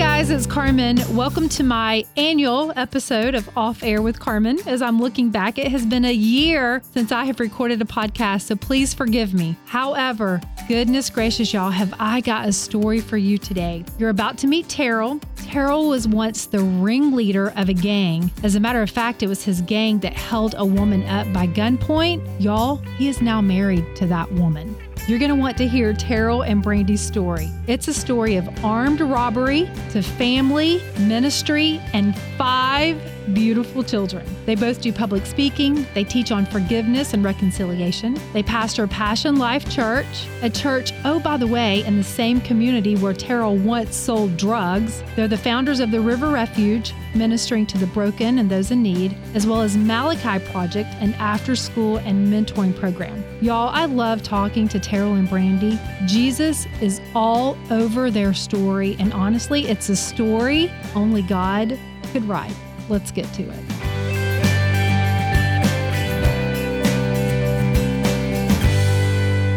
guys, it's Carmen. Welcome to my annual episode of Off Air with Carmen. As I'm looking back, it has been a year since I have recorded a podcast, so please forgive me. However, goodness gracious, y'all, have I got a story for you today. You're about to meet Terrell. Terrell was once the ringleader of a gang. As a matter of fact, it was his gang that held a woman up by gunpoint. Y'all, he is now married to that woman. You're going to want to hear Terrell and Brandy's story. It's a story of armed robbery to family, ministry, and five beautiful children. They both do public speaking, they teach on forgiveness and reconciliation. They pastor Passion Life Church, a church, oh, by the way, in the same community where Terrell once sold drugs. They're the founders of the River Refuge, ministering to the broken and those in need, as well as Malachi Project, an after school and mentoring program. Y'all, I love talking to Terrell and Brandy. Jesus is all over their story, and honestly, it's a story only God could write. Let's get to it.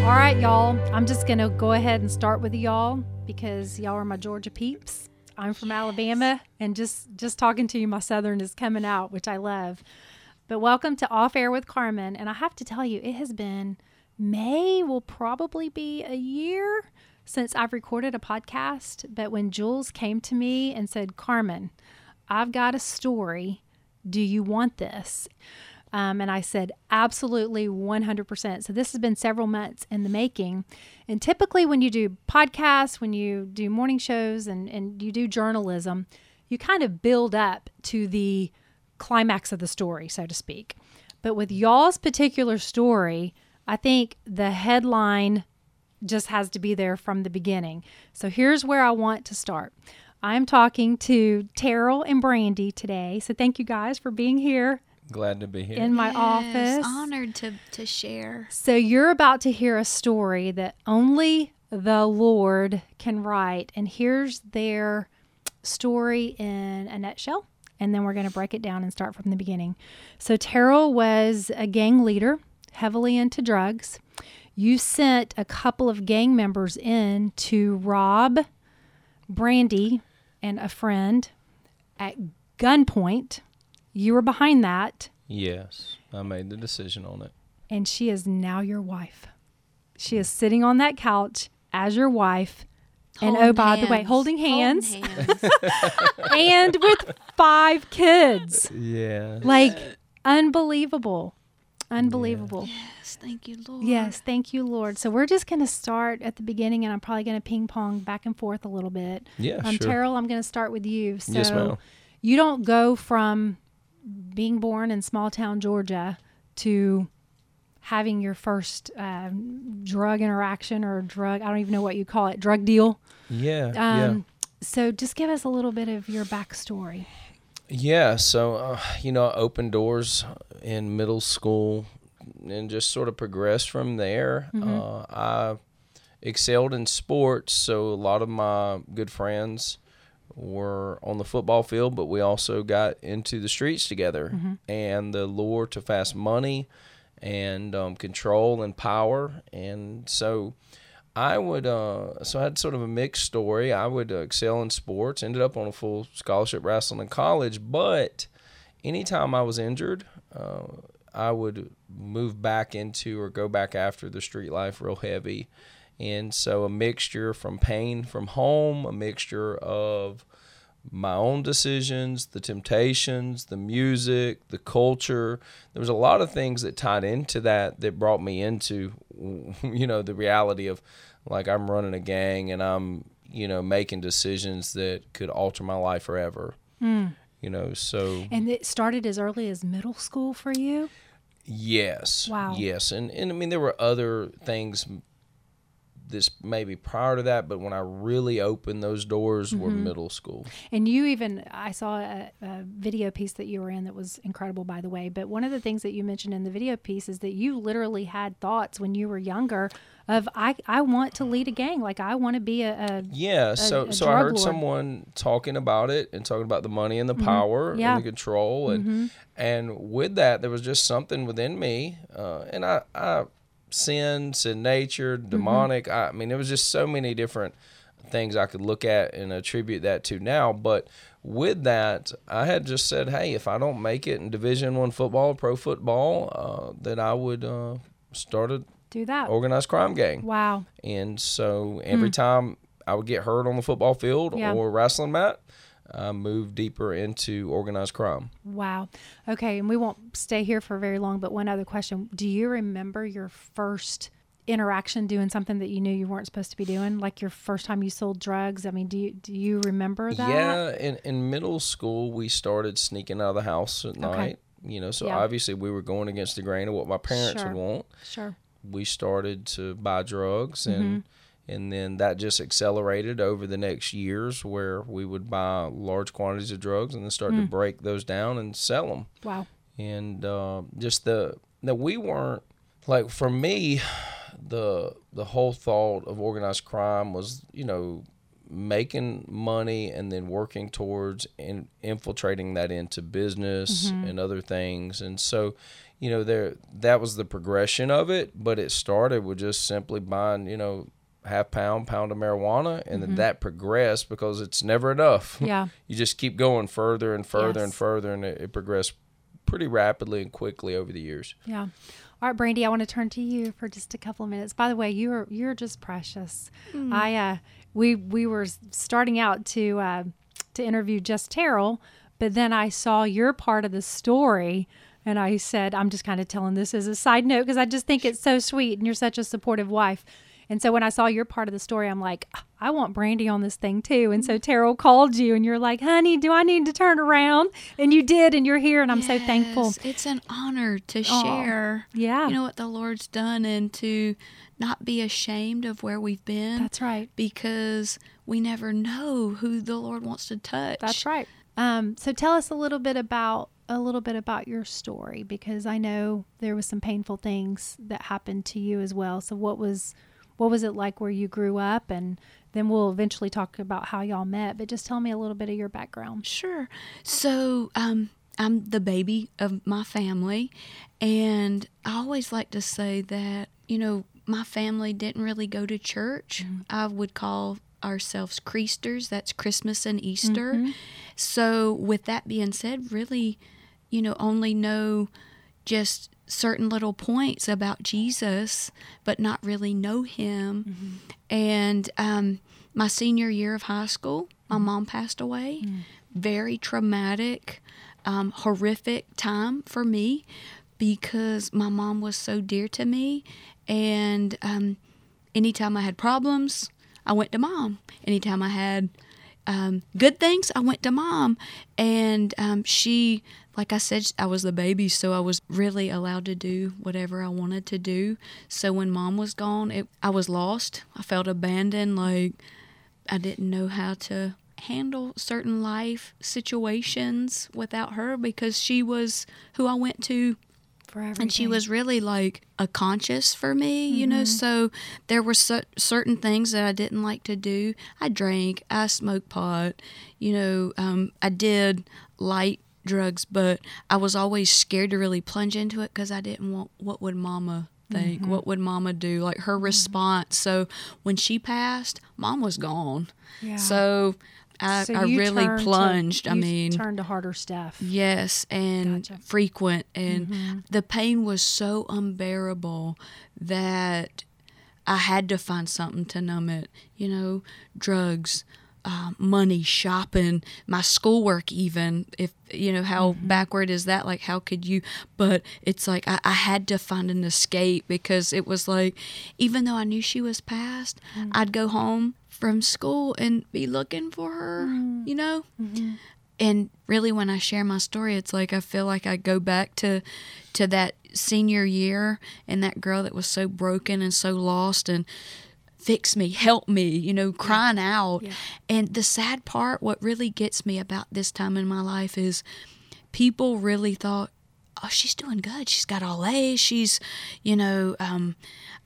All right, y'all. I'm just going to go ahead and start with y'all because y'all are my Georgia peeps. I'm from Alabama and just just talking to you my southern is coming out, which I love. But welcome to Off Air with Carmen, and I have to tell you it has been May will probably be a year since I've recorded a podcast, but when Jules came to me and said, "Carmen, I've got a story. Do you want this? Um, and I said, absolutely 100%. So this has been several months in the making. And typically, when you do podcasts, when you do morning shows, and, and you do journalism, you kind of build up to the climax of the story, so to speak. But with y'all's particular story, I think the headline just has to be there from the beginning. So here's where I want to start. I'm talking to Terrell and Brandy today. So thank you guys for being here. Glad to be here. In my Yes, office. Honored to to share. So you're about to hear a story that only the Lord can write. And here's their story in a nutshell. And then we're going to break it down and start from the beginning. So Terrell was a gang leader, heavily into drugs. You sent a couple of gang members in to rob Brandy and a friend at gunpoint. You were behind that, yes, I made the decision on it. and she is now your wife. She is sitting on that couch as your wife. And oh, Holding by the way, hands. holding hands hands. and with five kids. Yeah. Like, unbelievable. Unbelievable. yes, thank you, Lord. Yes, thank you, Lord. So we're just going to start at the beginning, and I'm probably going to ping pong back and forth a little bit. Yeah, Um, sure. Terrell, I'm going to start with you. So Yes, ma'am. you don't go from being born in small town Georgia to having your first um, drug interaction or drug, I don't even know what you call it, drug deal. Yeah. Um, So just give us a little bit of your backstory. Yeah. So, uh, you know, I opened doors in middle school and just sort of progressed from there. Uh, I excelled in sports. So, a lot of my good friends were on the football field, but we also got into the streets together. And the lure to fast money and um, control and power. And so I would, uh, so I had sort of a mixed story. I would uh, excel in sports, ended up on a full scholarship wrestling in college, but anytime I was injured, uh, I would move back into or go back after the street life real heavy. And so a mixture from pain from home, a mixture of my own decisions, the temptations, the music, the culture. There was a lot of things that tied into that that brought me into, you know, the reality of like I'm running a gang and I'm, you know, making decisions that could alter my life forever. You know, so And it started as early as middle school for you? Yes. Wow. Yes, and and I mean there were other things this maybe prior to that, but when I really opened those doors were Mm-hmm. middle school. And you even, I saw a, a video piece that you were in that was incredible, by the way. But one of the things that you mentioned in the video piece is that you literally had thoughts when you were younger of, I, I want to lead a gang. Like, I want to be a, a Yeah, so a so I heard lord. Mm-hmm. someone talking about it and talking about the money and the power Yeah. Mm-hmm. and the control and and with that there was just something within me uh, and I I sin, sin nature, Mm-hmm. demonic. I, I mean, there was just so many different things I could look at and attribute that to now. But with that, I had just said, hey, if I don't make it in Division One football, pro football, uh, that I would uh, start a Do that. organized crime gang. Wow. And so every hmm. time I would get hurt on the football field Yeah. or wrestling mat, I moved deeper into organized crime. Wow. Okay, and we won't stay here for very long, but one other question. Do you remember your first interaction doing something that you knew you weren't supposed to be doing? Like your first time you sold drugs? I mean, do you do you remember that? Yeah, in, in middle school, we started sneaking out of the house at night. You know, so Yeah. obviously we were going against the grain of what my parents Sure. would want. Sure. We started to buy drugs, and Mm-hmm. and then that just accelerated over the next years, where we would buy large quantities of drugs and then start Mm. to break those down and sell them. Wow. and uh, just the that we weren't like for me the the whole thought of organized crime was you know making money and then working towards in, infiltrating that into business and other things and so you know there that was the progression of it but it started with just simply buying you know half pound pound of marijuana and then that progressed because it's never enough Yeah. you just keep going further and further and further and it, it progressed pretty rapidly and quickly over the years Yeah. All right, Brandy, I want to turn to you for just a couple of minutes. By the way, you're you're just precious. I uh we we were starting out to uh to interview just Terrell, but then I saw your part of the story and I said, I'm just kind of telling this as a side note because I just think it's so sweet and you're such a supportive wife. And so when I saw your part of the story, I'm like, I want Brandy on this thing too. And so Terrell called you and you're like, honey, do I need to turn around? And you did, and you're here, and I'm so thankful. It's an honor to Aw. share. Yeah. You know what the Lord's done and to not be ashamed of where we've been. That's right. Because we never know who the Lord wants to touch. That's right. Um, so tell us a little bit about a little bit about your story because I know there was some painful things that happened to you as well. So what was what was it like where you grew up and then we'll eventually talk about how y'all met, but just tell me a little bit of your background. Sure. So, um, I'm the baby of my family, and I always like to say that, you know, my family didn't really go to church. I would call ourselves Creasters, that's Christmas and Easter. So, with that being said, really, you know, only know just certain little points about Jesus, but not really know him. And um, my senior year of high school, my mom passed away. Very traumatic, um, horrific time for me because my mom was so dear to me. And um, anytime I had problems, I went to mom. Anytime I had um, good things, I went to mom. And um, she, like I said, I was the baby, so I was really allowed to do whatever I wanted to do. So when mom was gone, it, I was lost. I felt abandoned, like I didn't know how to handle certain life situations without her because she was who I went to For everything. and she was really like a conscious for me you know? Mm-hmm. So there were cer- certain things that i didn't like to do. I drank i smoked pot you know? Um, i did light drugs but i was always scared to really plunge into it because i didn't want what would mama think? Mm-hmm. What would mama do? Like her mm-hmm. response. So when she passed mom was gone. Yeah. so i, So I really turned to- plunged i mean turned to harder stuff. Yes, and Gotcha. Mm-hmm. frequent. And the pain was so unbearable that I had to find something to numb it. You know, drugs, uh, money, shopping, my schoolwork, even. If, you know, how Mm-hmm. backward is that? Like, how could you? But it's like I, I had to find an escape because it was like, even though I knew she was passed, Mm. I'd go home from school and be looking for her, Mm-hmm. you know? and really when i share my story it's like i feel like i go back to to that senior year and that girl that was so broken and so lost and fix me help me you know crying out Yeah. and the sad part what really gets me about this time in my life is people really thought oh she's doing good she's got all a's she's you know um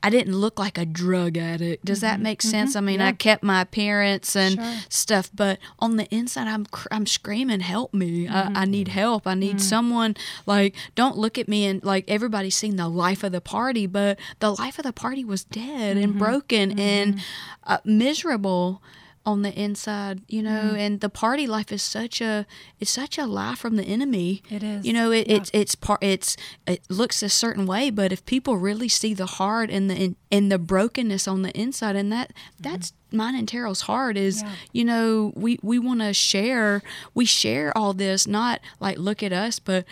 I didn't look like a drug addict. Does that mm-hmm. make mm-hmm. sense? I mean, I kept my appearance and Sure. stuff, but on the inside, I'm cr- I'm screaming, "Help me! I, I mm-hmm. need help! I need mm. someone!" Like, don't look at me and like everybody's seen the life of the party, but the life of the party was dead and broken and uh, miserable. On the inside, you know, mm. and the party life is such a it's such a lie from the enemy. It is. You know, it, Yeah. it's it's part it's it looks a certain way, but if people really see the heart and the and the brokenness on the inside, and that mm-hmm. that's mine and Terrell's heart is, Yeah. you know, we we want to share we share all this, not like look at us, but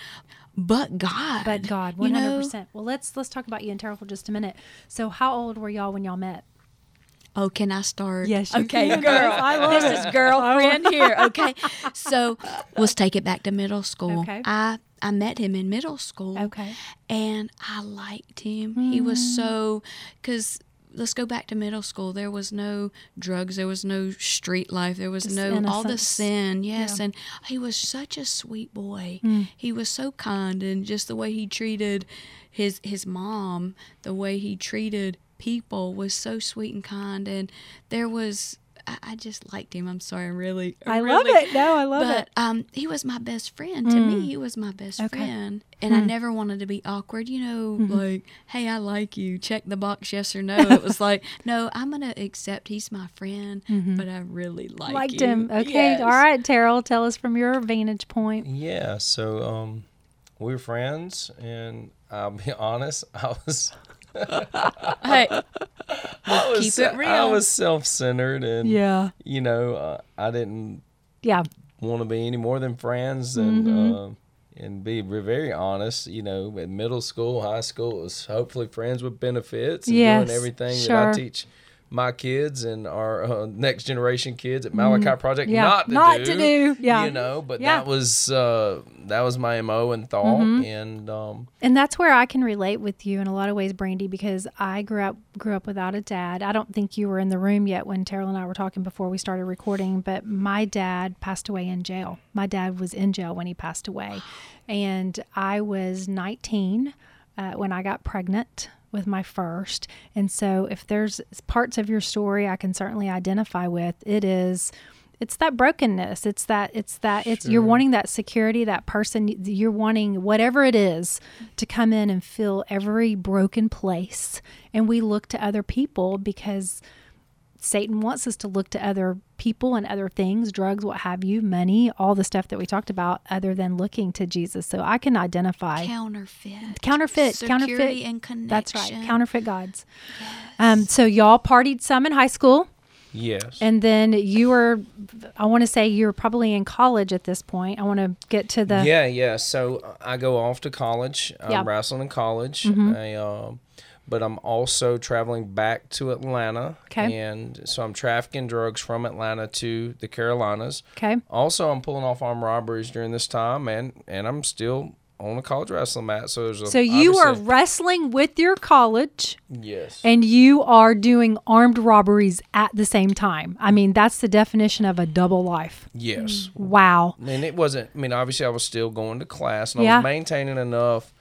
but God, But God, you know? hundred percent. Well, let's let's talk about you and Terrell for just a minute. So, how old were y'all when y'all met? Oh, can I start? Yes, you okay, can. girl. I love this it. is girlfriend here. Okay, so let's take it back to middle school. Okay. I I met him in middle school. Okay. and I liked him. He was Mm. so because. Let's go back to middle school. There was no drugs. There was no street life. There was Just no all the sin. Yes, Yeah. and he was such a sweet boy. Mm. He was so kind, and just the way he treated his his mom, the way he treated people was so sweet and kind. And there was, I, I just liked him. I'm sorry, I'm really, I really, love it. No, I love but it. um, he was my best friend. To me, he was my best Okay. friend, and I never wanted to be awkward. You know, like, hey, I like you. Check the box, yes or no. It was like, no, I'm gonna accept he's my friend, but I really like Liked you. him. Okay. Yes. All right, Terrell. Tell us from your vantage point. Yeah, so um, we were friends, and I'll be honest, I was, Hey, I was, keep it real. I was self-centered, and Yeah. you know, uh, I didn't Yeah. want to be any more than friends, and uh, and be very honest. You know, in middle school, high school, it was hopefully friends with benefits and Yes, doing everything that. I teach my kids and our uh, next generation kids at Malachi Project Mm-hmm. Yeah, not to not do. to do, yeah. you know. But Yeah. that was uh, that was my mo and thought, Mm-hmm. and um, And that's where I can relate with you in a lot of ways, Brandy, because I grew up grew up without a dad. I don't think you were in the room yet when Terrell and I were talking before we started recording, but my dad passed away in jail. My dad was in jail when he passed away, and I was 19 uh, when I got pregnant with my first. And so, if there's parts of your story I can certainly identify with, it is it's that brokenness. It's that it's that it's you're wanting that security that person you're wanting whatever it is to come in and fill every broken place. And we look to other people because satan wants us to look to other people and other things drugs what have you money all the stuff that we talked about other than looking to jesus so i can identify counterfeit, counterfeit security counterfeit and connection. that's right counterfeit gods um so y'all partied some in high school yes, and then you were, I want to say you were probably in college at this point. I want to get to the. yeah, yeah. So uh, I go off to college. I'm Yeah. Mm-hmm. wrestling in college. Hmm. I, um, but I'm also traveling back to Atlanta. Okay. And so I'm trafficking drugs from Atlanta to the Carolinas. Okay. Also, I'm pulling off armed robberies during this time, and and I'm still on a college wrestling mat. So there's a So you are wrestling with your college yes, and you are doing armed robberies at the same time. I mean, that's the definition of a double life. yes. Wow. And it wasn't. I mean, obviously, I was still going to class, and I Yeah. was maintaining enough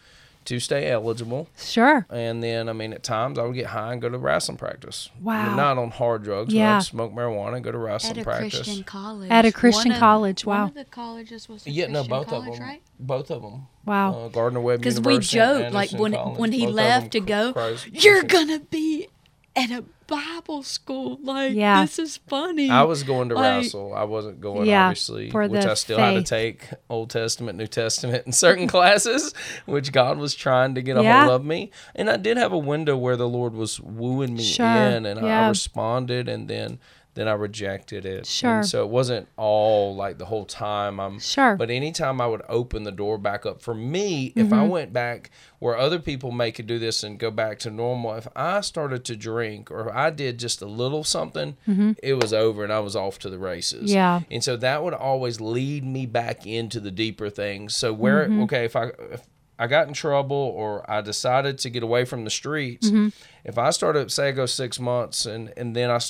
to stay eligible. Sure. And then, I mean, at times I would get high and go to wrestling practice. I Wow. mean, not on hard drugs. Yeah. Yeah. I'd smoke marijuana and go to wrestling at a practice. Christian college. At a Christian One of- college, wow. One of the colleges was a yeah, no, both college, of them. right? Both of them. Wow. Uh, Gardner Webb Because we University. joked, like when College. when he Both of left to go, close- you're gonna be at a Bible school. Like Yeah. this is funny. I was going to Like- wrestle. I wasn't going, Yeah, obviously, which I still had to take Old Testament, New Testament in certain classes, which God was trying to get a Yeah. hold of me. And I did have a window where the Lord was wooing me Sure, in, and yeah. I responded, and then then I rejected it. Sure. And so it wasn't all like the whole time. I'm Sure. But anytime I would open the door back up for me, if Mm-hmm. I went back where other people may could do this and go back to normal, if I started to drink or if I did just a little something, it was over and I was off to the races. Mm-hmm. Yeah. And so that would always lead me back into the deeper things. So where Mm-hmm. okay, if I if I got in trouble or I decided to get away from the streets, Mm-hmm. if I started say I go 6 months and and then I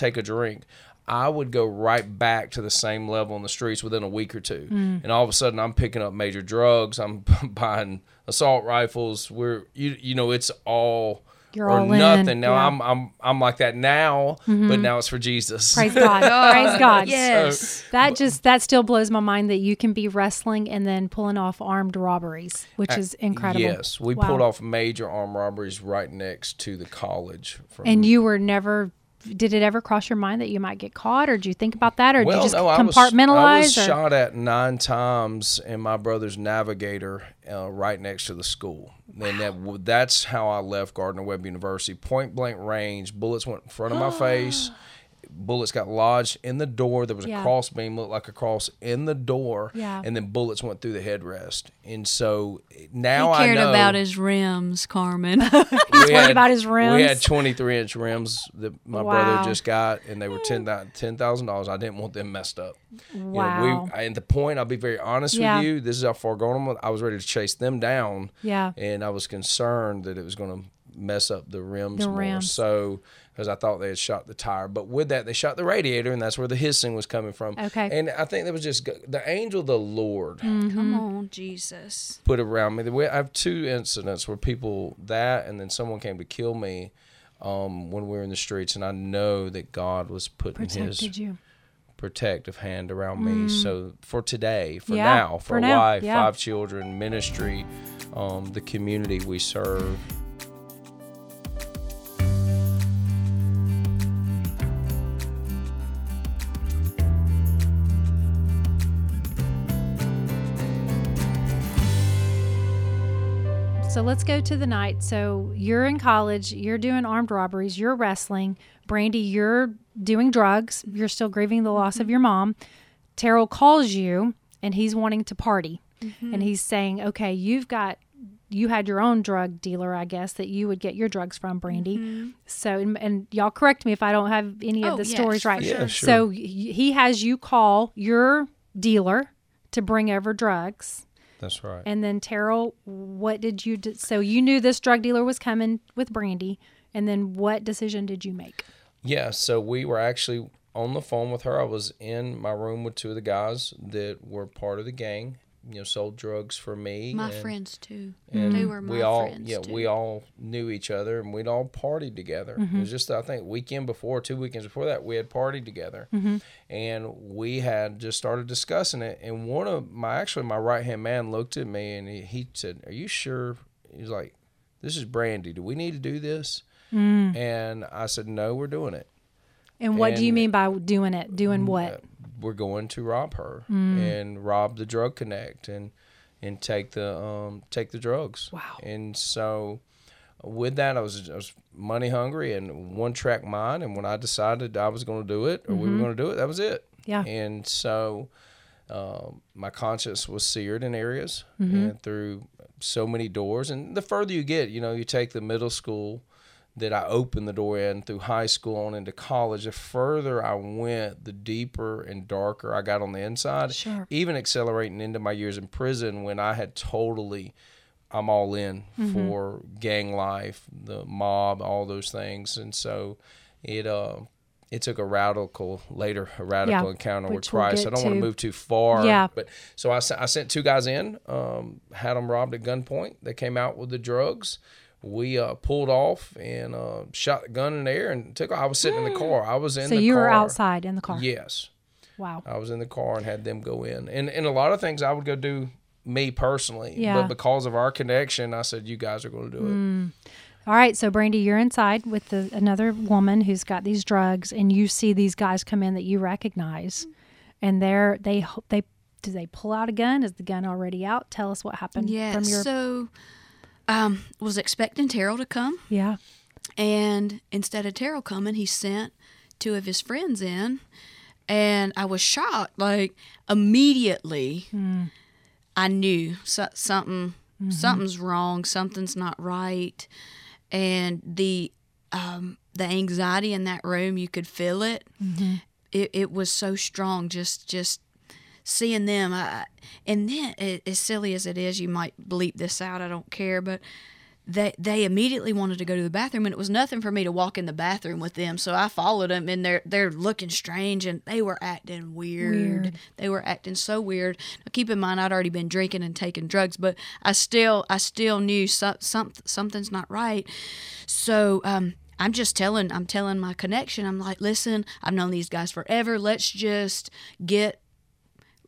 take a drink, I would go right back to the same level in the streets within a week or two. Mm. And all of a sudden I'm picking up major drugs, I'm buying assault rifles. We're you you know it's all You're or all in, nothing. Now yeah. Mm-hmm. I'm I'm I'm like that now, but now it's for Jesus. Praise God. Praise God. yes. That just that still blows my mind that you can be wrestling and then pulling off armed robberies, which is incredible. Yes, we Wow. pulled off major armed robberies right next to the college. From, And you were never did it ever cross your mind that you might get caught, or did you think about that, or well, did you just no, I was, compartmentalize? I was shot at nine times in my brother's Navigator, uh, right next to the school. And that that's how I left Gardner Webb University. Point blank range, bullets went in front of my face. Bullets got lodged in the door. There was a Yeah. cross beam, looked like a cross in the door, Yeah. and then bullets went through the headrest. And so He now cared I know about his rims, Carmen. we worried about his rims. We had 23 inch rims that my Wow. brother just got, and they were mm. ten thousand dollars. I didn't want them messed up. You know, Wow. we, and the point, I'll be very honest Yeah. with you. This is how far gone. I was ready to chase them down, yeah. and I was concerned that it was going to mess up the rims The more. rims. So. Because I thought they had shot the tire, but with that they shot the radiator, and that's where the hissing was coming from. Okay. And I think that was just the angel, of the Lord, Mm-hmm. Come on, Jesus. put around me. I have two incidents where people that, and then someone came to kill me um, when we were in the streets, and I know that God was putting Protected His you. protective hand around me. So for today, for Yeah, now, for, for a now, wife, yeah. five children, ministry, um, the community we serve. So let's go to the night. So you're in college, you're doing armed robberies, you're wrestling. Brandy, you're doing drugs, you're still grieving the loss of mm-hmm. your mom. Terrell calls you and he's wanting to party. Mm-hmm. And he's saying, okay, you've got, you had your own drug dealer, I guess, that you would get your drugs from, Brandy. Mm-hmm. So, and, and y'all correct me if I don't have any of Oh, the yes, stories right. for Yeah, sure. sure. So he has you call your dealer to bring over drugs. That's right. And then Terrell, what did you do? So you knew this drug dealer was coming with Brandy, and then what decision did you make? Yeah, so we were actually on the phone with her. I was in my room with two of the guys that were part of the gang. You know, sold drugs for me. My and- friends too. and They were my we all friends yeah too. we all knew each other and we'd all partied together it mm-hmm. was just i think weekend before two weekends before that we had partied together mm-hmm. and we had just started discussing it and one of my actually my right hand man looked at me and he, he said are you sure he's like this is brandy do we need to do this mm. and i said no we're doing it And what do you mean by doing it? Doing mm, uh, what? We're going to rob her Mm. and rob the drug connect and and take the um take the drugs. Wow. And so with that I was I was money hungry and one track mind and when I decided I was going to do it or we were going to do it that was it. Mm-hmm. Yeah. And so um, my conscience was seared in areas Mm-hmm. and through so many doors and the further you get, you know, you take the middle school that I opened the door in through high school on into college, the further I went, the deeper and darker I got on the inside. Sure. Even accelerating into my years in prison when I had totally, I'm all in for gang life, the mob, all those things. And so it, uh, it took a radical later a radical Yeah, encounter with which we'll Christ. I don't want to. to move too far. Yeah. But so I, sent- I sent two guys in, um, had them robbed at gunpoint. They came out with the drugs. We uh, pulled off and uh, shot the gun in the air and took. I was sitting in the car. I was in So the you car. were outside in the car. Yes, Wow. I was in the car and had them go in. And and a lot of things I would go do me personally. Yeah. But because of our connection, I said you guys are going to do it. All right. So Brandy, you're inside with the, another woman who's got these drugs, and you see these guys come in that you recognize, and they're they they do they pull out a gun? Is the gun already out? Tell us what happened Yeah. from your So, um, was expecting Terrell to come, yeah. and instead of Terrell coming, he sent two of his friends in, and I was shocked. Like immediately, I knew so- something something's wrong. Something's not right, and the um, the anxiety in that room, you could feel it. It, it was so strong. Just just seeing them I, and then as silly as it is you might bleep this out i don't care but they they immediately wanted to go to the bathroom and it was nothing for me to walk in the bathroom with them so i followed them and they're they're looking strange and they were acting weird, Weird. they were acting so weird now, keep in mind i'd already been drinking and taking drugs but i still i still knew so, some, something's not right so um I'm just telling I'm telling my connection. I'm like, listen, I've known these guys forever. Let's just get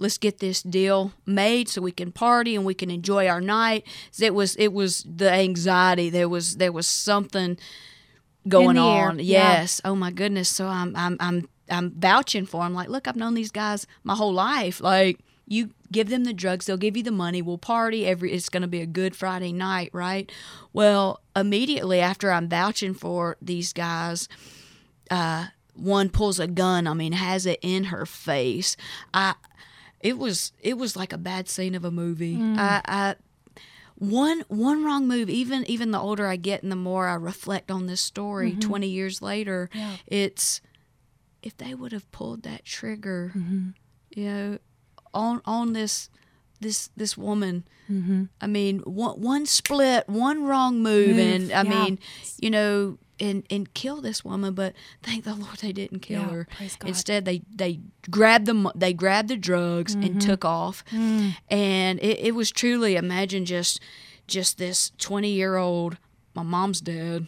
let's get this deal made so we can party and we can enjoy our night. It was it was the anxiety. There was there was something going on. yeah. Yes. Oh my goodness. So I'm I'm I'm I'm vouching for them. Like, look, I've known these guys my whole life. Like, you give them the drugs, they'll give you the money. We'll party every. It's going to be a good Friday night, right? Well, immediately after I'm vouching for these guys, uh, one pulls a gun. I mean, has it in her face. I. It was it was like a bad scene of a movie. Mm. I, I one one wrong move even even the older i get and the more i reflect on this story mm-hmm. 20 years later Yeah. it's if they would have pulled that trigger mm-hmm. you know on on this this this woman mm-hmm. i mean one one split one wrong move, Move, and i yeah. mean you know and and kill this woman but thank the lord they didn't kill Yeah, her. instead they they grabbed the they grabbed the drugs Mm-hmm. and took off. Mm. and it, it was truly imagine just just this 20 year old my mom's dead.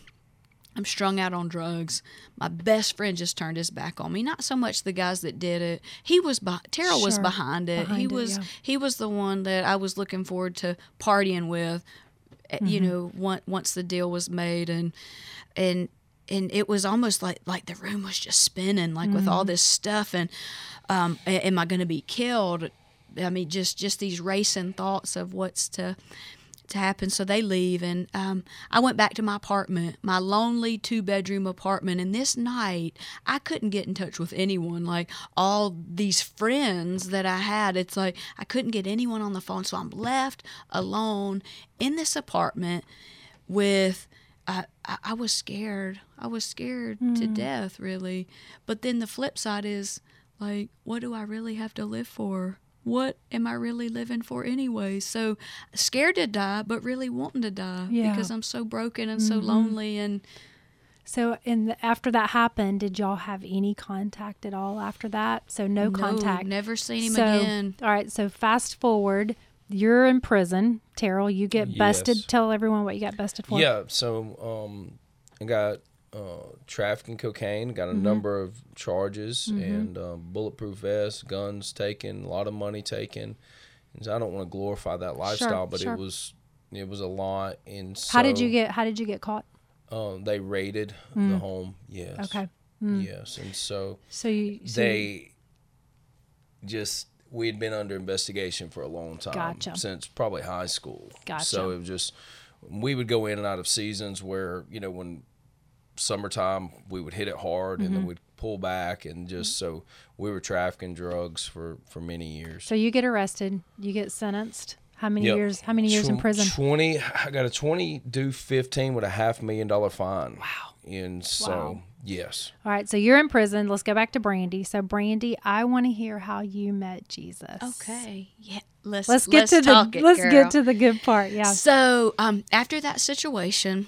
I'm strung out on drugs. My best friend just turned his back on me. Not so much the guys that did it. He was be- terrell was behind it. Behind he it, was yeah. he was the one that i was looking forward to partying with eh, you Mm-hmm. know once once the deal was made and and and it was almost like like the room was just spinning like with Mm-hmm. all this stuff and um am i going to be killed i mean just just these racing thoughts of what's to to happen so they leave and um, i went back to my apartment my lonely two bedroom apartment and this night i couldn't get in touch with anyone like all these friends that i had it's like i couldn't get anyone on the phone so i'm left alone in this apartment with I, I I was scared. I was scared to death, really. But then the flip side is like, what do I really have to live for? What am I really living for anyway? So scared to die, but really wanting to die Yeah. because I'm so broken and so lonely. And So, in the, after that happened, did y'all have any contact at all after that? So, no, contact. Never seen him so, again. All right. So, fast forward. You're in prison, Terrell. You get busted. Tell everyone what you got busted for. Yeah, so um, I got uh, trafficking cocaine, got a Mm-hmm. number of charges, and uh, bulletproof vests, guns taken, a lot of money taken. And so I don't want to glorify that lifestyle, but sure. it was it was a lot. And so, How did you get? How did you get caught? Um, they raided the home. Yes. Mm. Okay. Yes, and so So you. So you- they just we had been under investigation for a long time Gotcha. since probably high school Gotcha. so it was just we would go in and out of seasons where you know when summertime we would hit it hard and Mm-hmm. then we'd pull back and just so we were trafficking drugs for for many years so you get arrested. You get sentenced. How many Yep. years? How many years in prison? 20 i got a 20 do 15 with a half million dollar fine wow and so Wow. yes All right. So you're in prison. Let's go back to Brandy. So Brandy, I want to hear how you met Jesus. Okay. Yeah. Let's Let's get to the it, let's girl. get to the good part. Yeah. So um, after that situation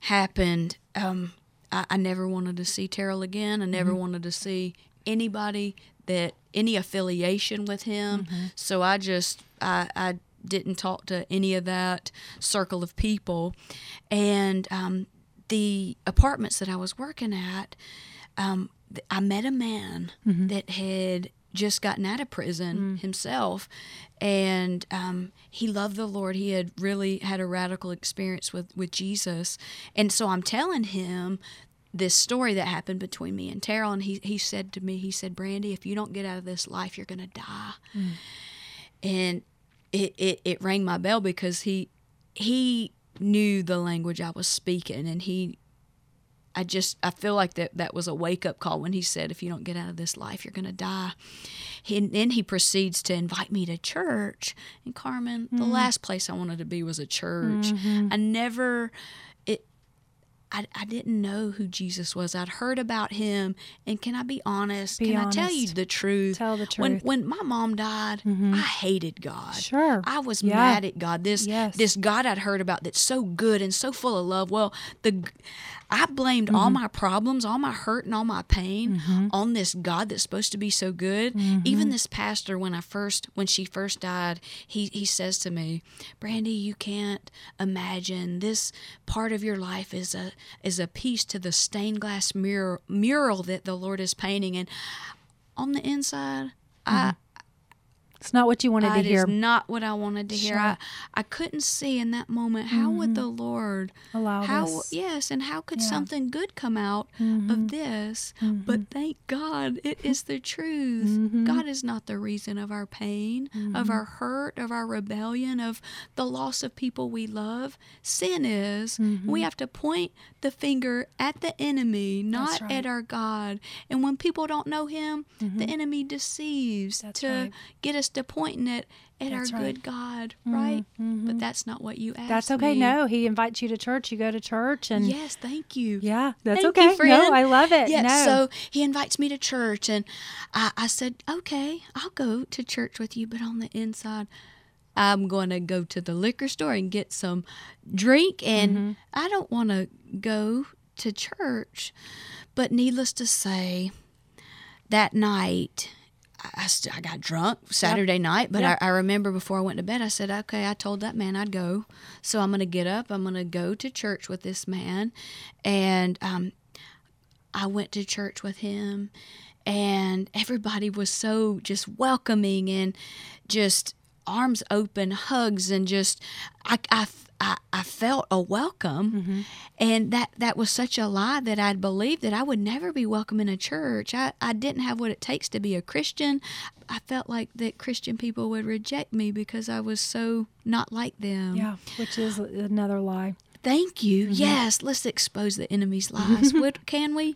happened, um, I, I never wanted to see Terrell again. I never wanted to see anybody that any affiliation with him. So I just I, I didn't talk to any of that circle of people, and um, the apartments that I was working at. Um, I met a man that had just gotten out of prison himself, and um, he loved the Lord. He had really had a radical experience with with Jesus, and so I'm telling him this story that happened between me and Terrell, and he he said to me, he said, Brandy, if you don't get out of this life, you're gonna die, and it, it it rang my bell because he he knew the language I was speaking, and he I just I feel like that that was a wake up call when he said, "If you don't get out of this life, you're gonna die." He, and then he proceeds to invite me to church. And Carmen, the mm-hmm. last place I wanted to be was a church. Mm-hmm. I never it. I, I didn't know who Jesus was. I'd heard about him, and can I be honest? Be can I tell you the truth? Tell the truth. when when my mom died, mm-hmm. I hated God. Sure. I was Yeah. mad at God. This Yes. this God I'd heard about that's so good and so full of love. Well, the I blamed all Mm-hmm. my problems, all my hurt and all my pain on this God that's supposed to be so good. Mm-hmm. Even this pastor when I first when she first died, he he says to me, "Brandy, you can't imagine this part of your life is a is a piece to the stained glass mural mural that the Lord is painting and on the inside, I It's not what you wanted to hear. That is not what I wanted to hear. I, I couldn't see in that moment how would mm-hmm. the Lord Allow how this. yes, and how could Yeah. something good come out Mhm. of mm-hmm. this? But mm-hmm. thank God it is the truth. Mhm. God is not the reason of our pain, of our hurt, of our rebellion, of the loss of people we love. Sin is. We have to point the finger at the enemy, not right. at our God. And when people don't know him, the enemy deceives That's to right. get us to pointing it at That's our right. good God, right? But that's not what you asked. That's okay. me. No, he invites you to church. You go to church, and Yes, thank you. yeah, that's Thank okay. you, friend. No, I love it. Yeah, no. so he invites me to church, and I, I said, okay, I'll go to church with you, but on the inside, I'm going to go to the liquor store and get some drink, and Mm-hmm. I don't want to go to church. But needless to say, that night, I, I, st- I got drunk Saturday night, but Yep. I, I remember before I went to bed, I said, okay, I told that man I'd go. So I'm going to get up, I'm going to go to church with this man. And um, I went to church with him, and everybody was so just welcoming and just arms open, hugs, and just I, I, I, I felt a welcome. And that, that was such a lie that I'd believed that I would never be welcome in a church. I, I didn't have what it takes to be a Christian. I felt like that Christian people would reject me because I was so not like them. yeah, which is another lie. Thank you. Mm-hmm. Yes, let's expose the enemy's lies. what can we?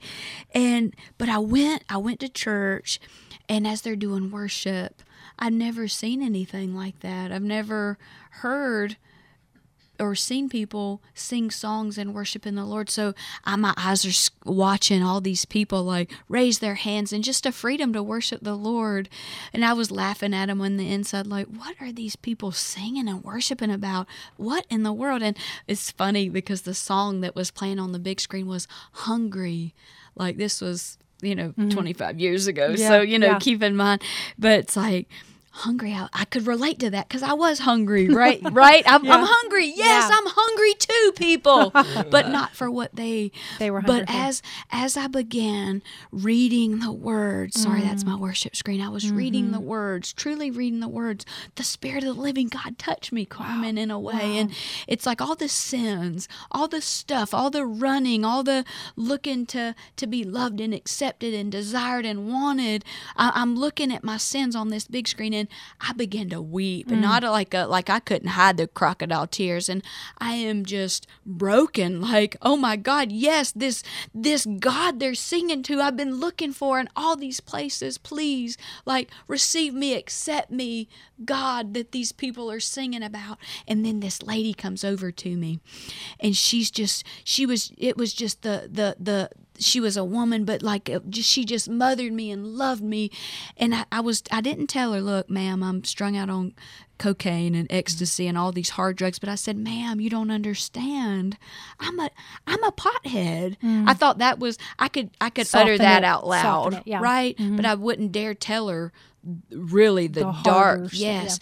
And but I went I went to church and as they're doing worship, I've never seen anything like that. I've never heard or seen people sing songs and worship in the Lord. So I, my eyes are watching all these people like raise their hands and just a freedom to worship the Lord. And I was laughing at them on the inside, like, what are these people singing and worshiping about? What in the world? And it's funny because the song that was playing on the big screen was Hungry. Like this was, you know, mm. 25 years ago. Yeah, so, you know, yeah. keep in mind. But it's like, hungry. I, I could relate to that because i was hungry right? Right? I'm, I'm hungry. Yes Yeah. i'm people but not for what they They were but hungry for. as as i began reading the words sorry that's Mm. my worship screen i was reading Mm-hmm. the words truly reading the words the spirit of the living god touched me carmen in a way. And it's like all the sins all the stuff all the running all the looking to to be loved and accepted and desired and wanted. I, i'm looking at my sins on this big screen and i began to weep. And not like a like i couldn't hide the crocodile tears. And i am just broken. Like oh my god yes this this god they're singing to i've been looking for in all these places. Please like receive me accept me god that these people are singing about. And then this lady comes over to me and she's just she was it was just the the the she was a woman but like she just mothered me and loved me. And I, I was i didn't tell her look ma'am i'm strung out on cocaine and mm-hmm. ecstasy and all these hard drugs but i said ma'am you don't understand. I'm a i'm a pothead. Mm. I thought that was i could i could Soften utter that it, out loud yeah. right? But mm-hmm. i wouldn't dare tell her really the, The dark yes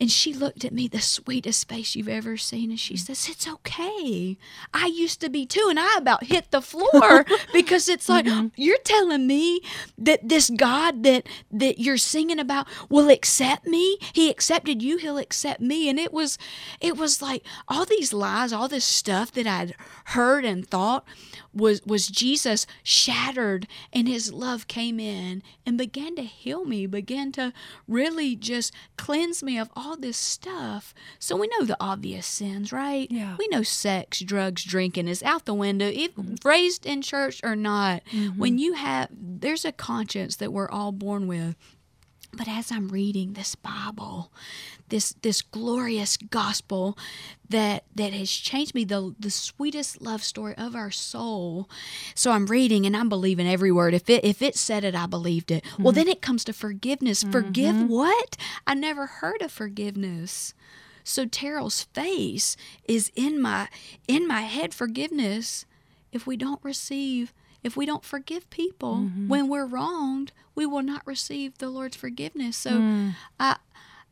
and she looked at me the sweetest face you've ever seen and she Mm. says it's okay. I used to be too and i about hit the floor because it's like Mm-hmm. you're telling me that this god that that you're singing about will accept me? He accepted you he'll accept me. And it was it was like all these lies all this stuff that i'd heard and thought was was jesus shattered and his love came in and began to heal me began to really just cleanse me of all this stuff. So we know the obvious sins right? Yeah. we know sex drugs drinking is out the window if raised in church or not. Mm-hmm. When you have there's a conscience that we're all born with but as I'm reading this Bible, this this glorious gospel that that has changed me, the the sweetest love story of our soul. So I'm reading and I'm believing every word. If it if it said it, I believed it. Well, mm-hmm. then it comes to forgiveness. Forgive mm-hmm. what? I never heard of forgiveness. So Terrell's face is in my in my head. Forgiveness. If we don't receive, if we don't forgive people mm-hmm. when we're wronged, we will not receive the Lord's forgiveness. So mm. I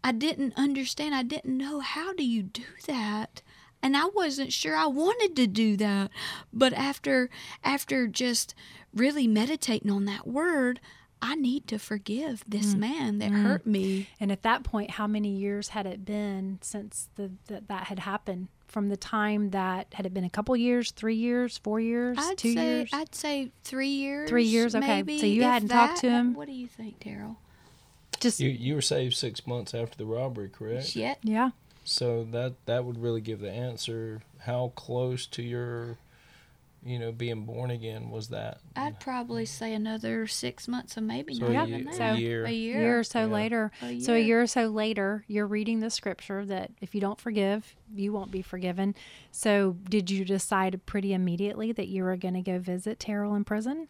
I didn't understand. I didn't know how do you do that? And I wasn't sure I wanted to do that. But after after just really meditating on that word, I need to forgive this mm. man that mm. hurt me. And at that point, how many years had it been since the, that that had happened? From the time that had it been a couple years, three years, four years, I'd two say years? I'd say three years. Three years, okay. Maybe, So you hadn't talked to him? What do you think, Terrell? Just You you were saved six months after the robbery, correct? Yet yeah. So that that would really give the answer. How close to your, you know, being born again was that? I'd probably say another six months, or maybe So not a even ye- that. a year. A A year. year or so Yeah. later. A So a year. year or so later, you're reading the scripture that if you don't forgive, you won't be forgiven. So did you decide pretty immediately that you were going to go visit Terrell in prison?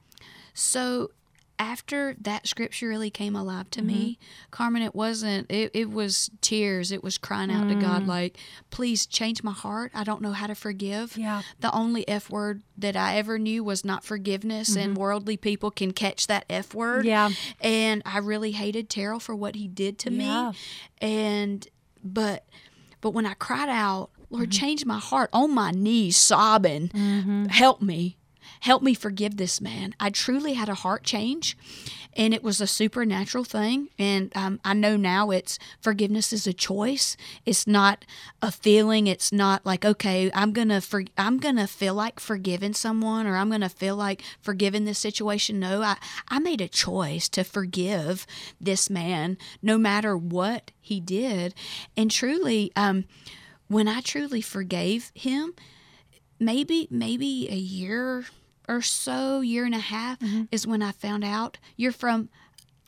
So after that scripture really came alive to Mm-hmm. me, Carmen, it wasn't, it, it was tears. It was crying out to Mm. God, like, please change my heart. I don't know how to forgive. Yeah. The only F word that I ever knew was not forgiveness, and worldly people can catch that F word. Mm-hmm. Yeah. And I really hated Terrell for what he did to Yeah. me. And, but, but when I cried out, Lord, Mm-hmm. change my heart on my knees, sobbing, help me. Help me forgive this man. I truly had a heart change, and it was a supernatural thing. And um, I know now it's forgiveness is a choice. It's not a feeling. It's not like okay, I'm gonna for, I'm gonna feel like forgiving someone, or I'm gonna feel like forgiving this situation. No, I I made a choice to forgive this man, no matter what he did, and truly, um, when I truly forgave him, maybe maybe a year or so, year and a half mm-hmm. is when I found out you're from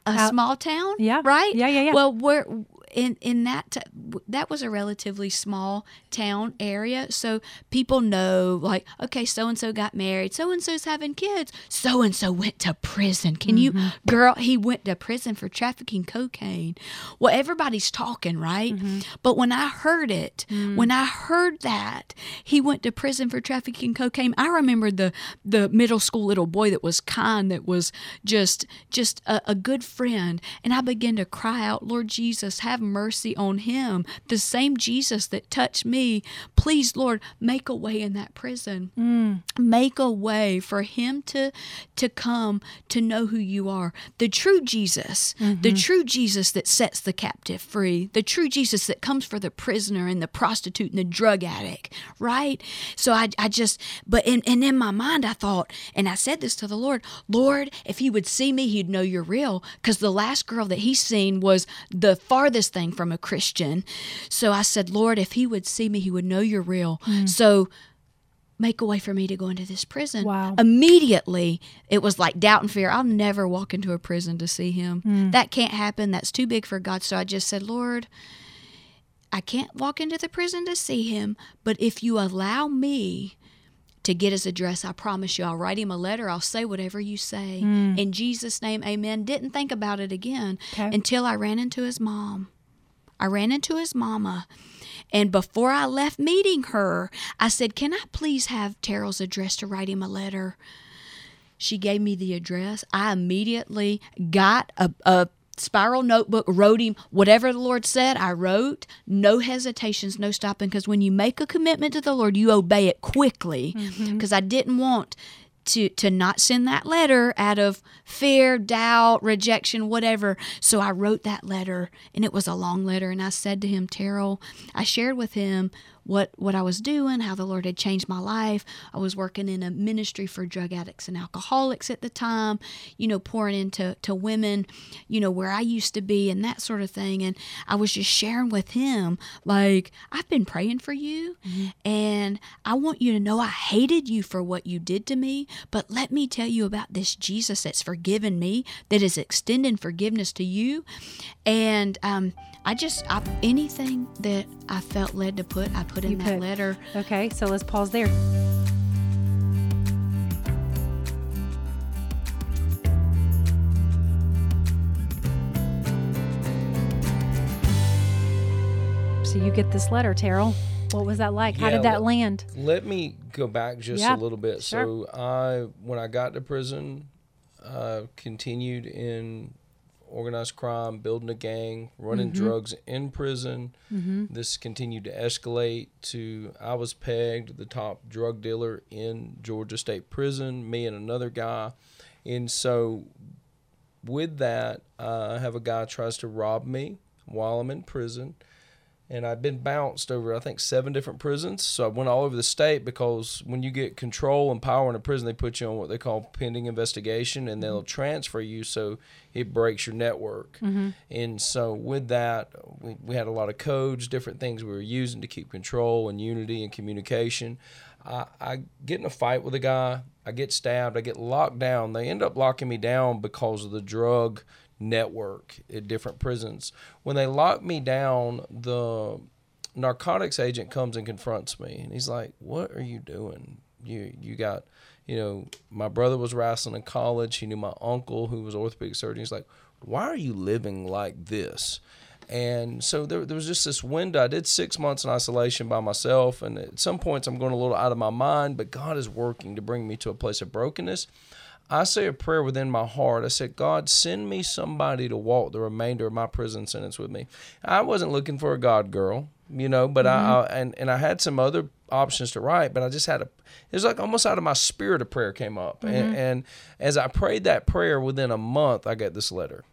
a Out- small town. Yeah. Right. Yeah, yeah, yeah. Well, where in in that t- that was a relatively small town area, so people know like okay, so and so got married, so and so's having kids, so and so went to prison. Can you, mm-hmm. girl? He went to prison for trafficking cocaine. Well, everybody's talking, right? Mm-hmm. But when I heard it, mm. when I heard that he went to prison for trafficking cocaine, I remembered the the middle school little boy that was kind, that was just just a, a good friend, and I began to cry out, Lord Jesus, have mercy on him. The same Jesus that touched me, please, Lord, make a way in that prison. Mm. Make a way for him to to come to know who you are. The true jesus the mm-hmm. true jesus that sets the captive free the true jesus that comes for the prisoner and the prostitute and the drug addict right? So i, I just but in, and in my mind i thought and i said this to the lord lord if he would see me he'd know you're real. Because the last girl that he seen was the farthest thing from a christian so i said lord if he would see me he would know you're real so make a way for me to go into this prison. Wow. Immediately, it was like doubt and fear. I'll never walk into a prison to see him. Hmm. That can't happen. That's too big for God. So I just said, Lord, I can't walk into the prison to see him, but if you allow me to get his address, I promise you, I'll write him a letter. I'll say whatever you say. In Jesus' name, amen. Didn't think about it again Okay. until I ran into his mom. I ran into his mama. And before I left meeting her, I said, Can I please have Terrell's address to write him a letter? She gave me the address. I immediately got a, a spiral notebook, wrote him whatever the Lord said. I wrote, no hesitations, no stopping, because when you make a commitment to the Lord, you obey it quickly. Mm-hmm. Because I didn't want to to not send that letter out of fear, doubt, rejection, whatever. So I wrote that letter and it was a long letter and I said to him, Terrell, I shared with him what what I was doing, how the Lord had changed my life. I was working in a ministry for drug addicts and alcoholics at the time, you know, pouring into to women, you know, where I used to be and that sort of thing. And I was just sharing with him, like, I've been praying for you and I want you to know I hated you for what you did to me, but let me tell you about this Jesus that's forgiven me, that is extending forgiveness to you. And um, I just, I, anything that I felt led to put, I put in You that put- letter. Okay, so let's pause there. So you get this letter, Terrell. What was that like? How Yeah, did that let- land? Let me go back just Yeah, a little bit. sure. So I, when I got to prison, I continued in organized crime, building a gang, running Mm-hmm. drugs in prison. This continued to escalate to I was pegged the top drug dealer in Georgia State Prison. Me and another guy, and so with that, uh, I have a guy tries to rob me while I'm in prison and I've been bounced over I think seven different prisons. So I went all over the state because when you get control and power in a prison, they put you on what they call pending investigation, and they'll transfer you so it breaks your network. Mm-hmm. And so with that, we, we had a lot of codes, different things we were using to keep control and unity and communication. I, I get in a fight with a guy. I get stabbed. I get locked down. They end up locking me down because of the drug network at different prisons. When they lock me down, the narcotics agent comes and confronts me, and he's like, "What are you doing? You you got." You know, my brother was wrestling in college. He knew my uncle, who was orthopedic surgeon. He's like, "Why are you living like this?" And so there, there was just this window. I did six months in isolation by myself, and at some points I'm going a little out of my mind. But God is working to bring me to a place of brokenness. I say a prayer within my heart. I said, God, send me somebody to walk the remainder of my prison sentence with me. I wasn't looking for a God girl, you know, but mm-hmm. I, I, and and I had some other options to write, but I just had a. It was like almost out of my spirit, a prayer came up, mm-hmm. and, and as I prayed that prayer, within a month, I get this letter.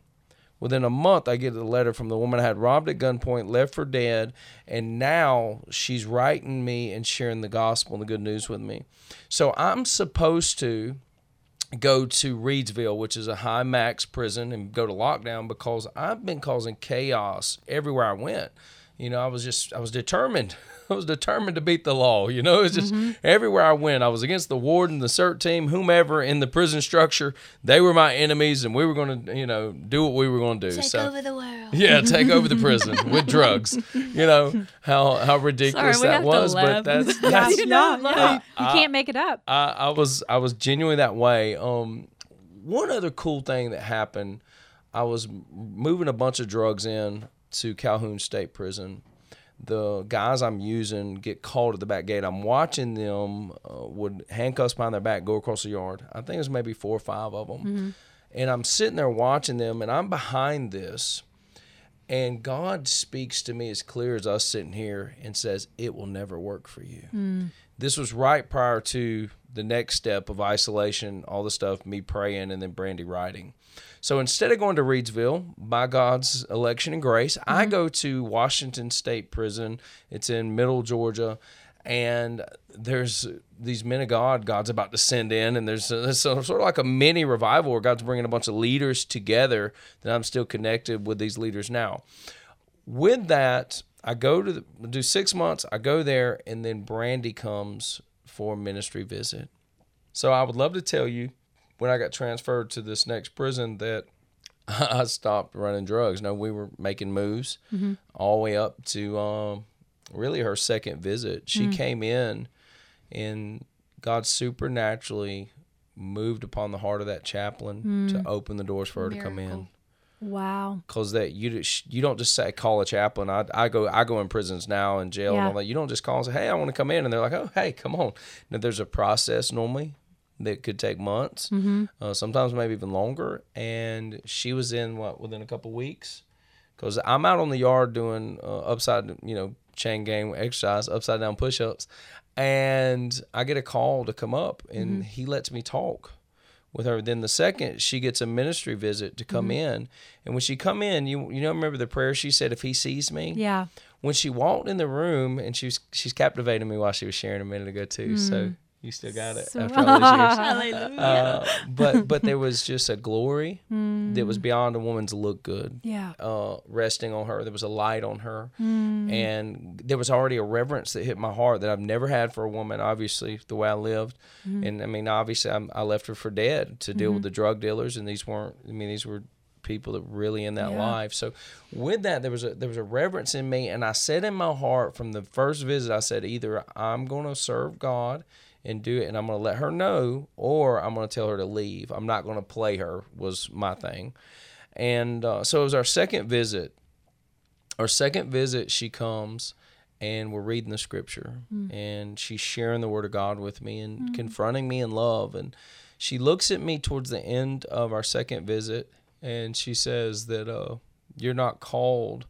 Within a month, I get a letter from the woman I had robbed at gunpoint, left for dead, and now she's writing me and sharing the gospel and the good news with me. So I'm supposed to go to Reidsville, which is a high max prison, and go to lockdown because I've been causing chaos everywhere I went. You know, I was just I was determined. I was determined to beat the law. You know, it's just mm-hmm. everywhere I went, I was against the warden, the CERT team, whomever in the prison structure. They were my enemies, and we were going to, you know, do what we were going to do. Take so, over the world. Yeah, take over the prison with drugs. You know how how ridiculous Sorry, that was, but that's, that's you know, yeah, you, you can't make it up. I, I was I was genuinely that way. Um, one other cool thing that happened, I was moving a bunch of drugs in to Calhoun State Prison the guys I'm using get called at the back gate. I'm watching them uh, would handcuffs behind their back go across the yard. I think there's maybe four or five of them, mm-hmm. and I'm sitting there watching them, and I'm behind this, and God speaks to me as clear as us sitting here and says, "It will never work for you." Mm. This was right prior to the next step of isolation, all the stuff, me praying, and then Brandy writing. So instead of going to Reidsville by God's election and grace, mm-hmm. I go to Washington State Prison. It's in Middle Georgia, and there's these men of God God's about to send in, and there's, a, there's a, sort of like a mini revival where God's bringing a bunch of leaders together. That I'm still connected with these leaders now. With that, I go to the, do six months. I go there, and then Brandy comes for a ministry visit. So I would love to tell you when I got transferred to this next prison that I stopped running drugs. No, we were making moves mm-hmm. all the way up to um, really her second visit. She mm-hmm. came in and God supernaturally moved upon the heart of that chaplain mm. to open the doors for her Miracle. to come in. Wow. Because that you you don't just say call a chaplain. I, I go I go in prisons now in jail yeah. and all that. You don't just call and say hey I want to come in and they're like oh hey come on. Now there's a process normally that could take months, mm-hmm. uh, sometimes maybe even longer. And she was in what within a couple weeks, because I'm out on the yard doing uh, upside, you know, chain gang exercise, upside down push ups, and I get a call to come up, and mm-hmm. he lets me talk with her. Then the second she gets a ministry visit to come mm-hmm. in, and when she come in, you you know remember the prayer she said, "If he sees me." Yeah. When she walked in the room, and she's she's captivating me while she was sharing a minute ago too. So mm. You still got it after all those years. Hallelujah. Uh, but but there was just a glory mm. that was beyond a woman's look good. Yeah. Uh, resting on her, there was a light on her, mm. and there was already a reverence that hit my heart that I've never had for a woman. Obviously, the way I lived, mm. and I mean, obviously, I'm, i left her for dead to deal mm-hmm. with the drug dealers, and these weren't. I mean, these were people that were really in that yeah. life. So with that, there was a there was a reverence in me, and I said in my heart from the first visit, I said either I'm going to serve God and do it and I'm going to let her know or I'm going to tell her to leave. I'm not going to play her was my thing. And uh, so it was our second visit. Our second visit she comes and we're reading the scripture mm. and she's sharing the word of God with me and mm. confronting me in love and she looks at me towards the end of our second visit and she says that uh, you're not called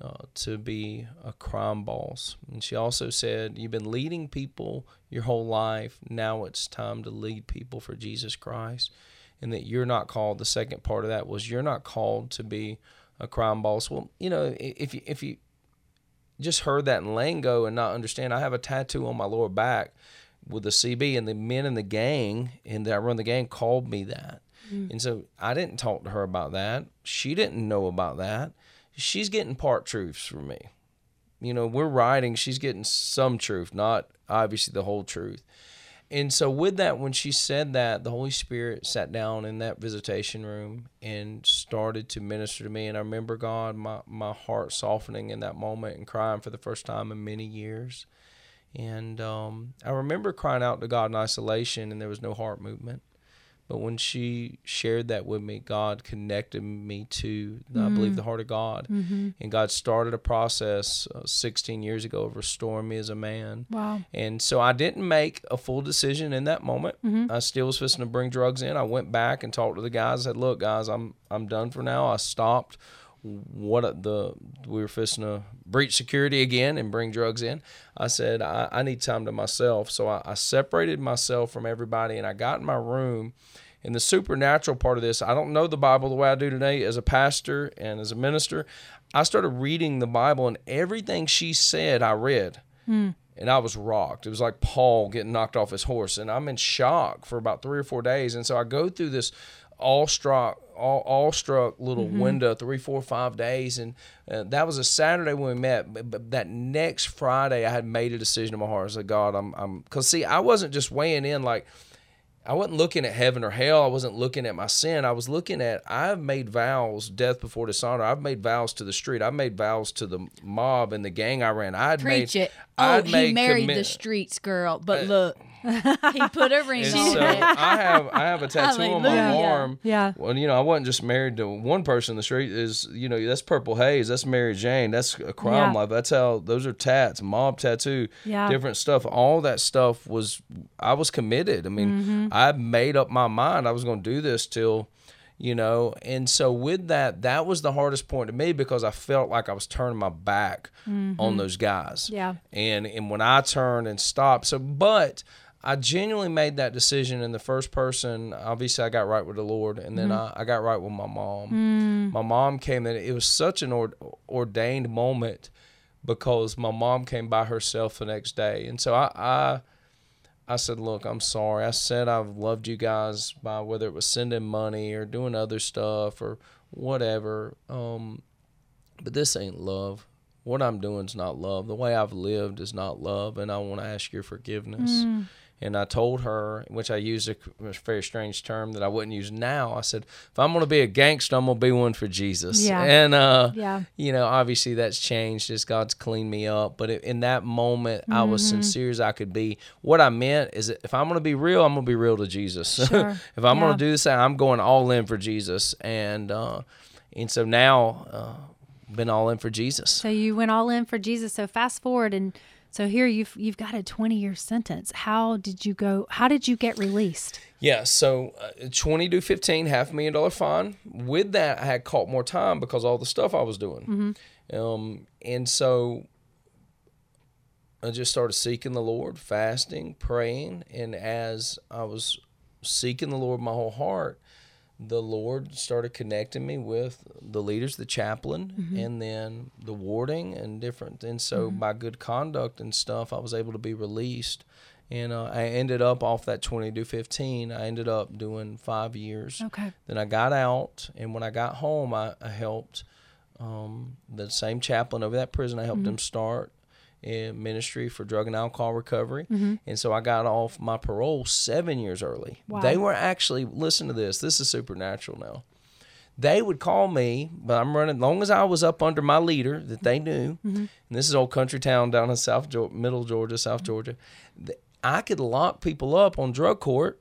uh, to be a crime boss. And she also said, You've been leading people your whole life. Now it's time to lead people for Jesus Christ. and that you're not called. The second part of that was you're not called to be a crime boss. Well, you know, if you if you just heard that in lingo and not understand, I have a tattoo on my lower back with the CB, and the men in the gang and that I run the gang called me that. Mm. And so I didn't talk to her about that. She didn't know about that. She's getting part truths from me. You know, we're writing, she's getting some truth, not obviously the whole truth. And so, with that, when she said that, the Holy Spirit sat down in that visitation room and started to minister to me. And I remember God, my, my heart softening in that moment and crying for the first time in many years. And um, I remember crying out to God in isolation, and there was no heart movement. But when she shared that with me, God connected me to, mm-hmm. I believe, the heart of God. Mm-hmm. And God started a process uh, 16 years ago of restoring me as a man. Wow. And so I didn't make a full decision in that moment. Mm-hmm. I still was fixing to bring drugs in. I went back and talked to the guys. I said, look, guys, I'm, I'm done for now. I stopped what the we were fixing to breach security again and bring drugs in. I said I, I need time to myself, so I, I, separated myself from everybody and I got in my room. And the supernatural part of this, I don't know the Bible the way I do today as a pastor and as a minister. I started reading the Bible and everything she said, I read. Mm. And I was rocked. It was like Paul getting knocked off his horse. And I'm in shock for about three or four days. And so I go through this awestruck, all, awestruck little mm-hmm. window, three, four, five days, and uh, that was a Saturday when we met. But, but, that next Friday, I had made a decision in my heart. I said, God, I'm, I'm, because see, I wasn't just weighing in like. I wasn't looking at heaven or hell. I wasn't looking at my sin. I was looking at I've made vows, death before dishonor. I've made vows to the street. I've made vows to the mob and the gang I ran. I'd Preach made, it. Oh, I'd he married the streets girl. But uh, look, he put a ring and on so it. I have I have a tattoo on my Hallelujah. arm. Yeah. Well, you know, I wasn't just married to one person in the street. Is you know, that's Purple Haze. That's Mary Jane. That's a crime Yeah. life. That's how those are tats, mob tattoo, Yeah. different stuff. All that stuff was I was committed. I mean, mm-hmm. I made up my mind I was going to do this till you know and so with that that was the hardest point to me because i felt like i was turning my back on mm-hmm. those guys Yeah. and and when i turned and stopped so but i genuinely made that decision in the first person obviously i got right with the lord and then mm-hmm. I, I got right with my mom mm. my mom came in it was such an or, ordained moment because my mom came by herself the next day and so i i I said, "Look, I'm sorry. I said I've loved you guys by whether it was sending money or doing other stuff or whatever. Um, but this ain't love. What I'm doing is not love. The way I've lived is not love, and I want to ask your forgiveness." Mm. And I told her, which I used a, very strange term that I wouldn't use now. I said, "If I'm going to be a gangster, I'm going to be one for Jesus." Yeah. And uh, Yeah. you know, obviously that's changed as God's cleaned me up. But in that moment, I was Mm-hmm. sincere as I could be. What I meant is that if I'm going to be real, I'm going to be real to Jesus. Sure. if I'm Yeah. going to do this, I'm going all in for Jesus. And uh, and so now, uh, been all in for Jesus. So you went all in for Jesus. So fast forward and so here you've you've got a 20 year sentence. How did you go? How did you get released? Yeah, so uh, 20 to 15, half a million dollar fine. With that, I had caught more time because all the stuff I was doing. Um, and so I just started seeking the Lord, fasting, praying. And as I was seeking the Lord my whole heart, the Lord started connecting me with the leaders, the chaplain, and then the warding and different. And so by good conduct and stuff, I was able to be released. And uh, I ended up off that 20 to 15. I ended up doing five years. Okay. Then I got out, and when I got home, I, I helped um, the same chaplain over that prison. I helped Mm-hmm. him start in ministry for drug and alcohol recovery, Mm-hmm. and so I got off my parole seven years early. Wow. They were actually listen to this. This is supernatural now. They would call me, but I'm running. Long as I was up under my leader that they knew, Mm-hmm. and this is old country town down in South Georgia, Middle Georgia, South Georgia. I could lock people up on drug court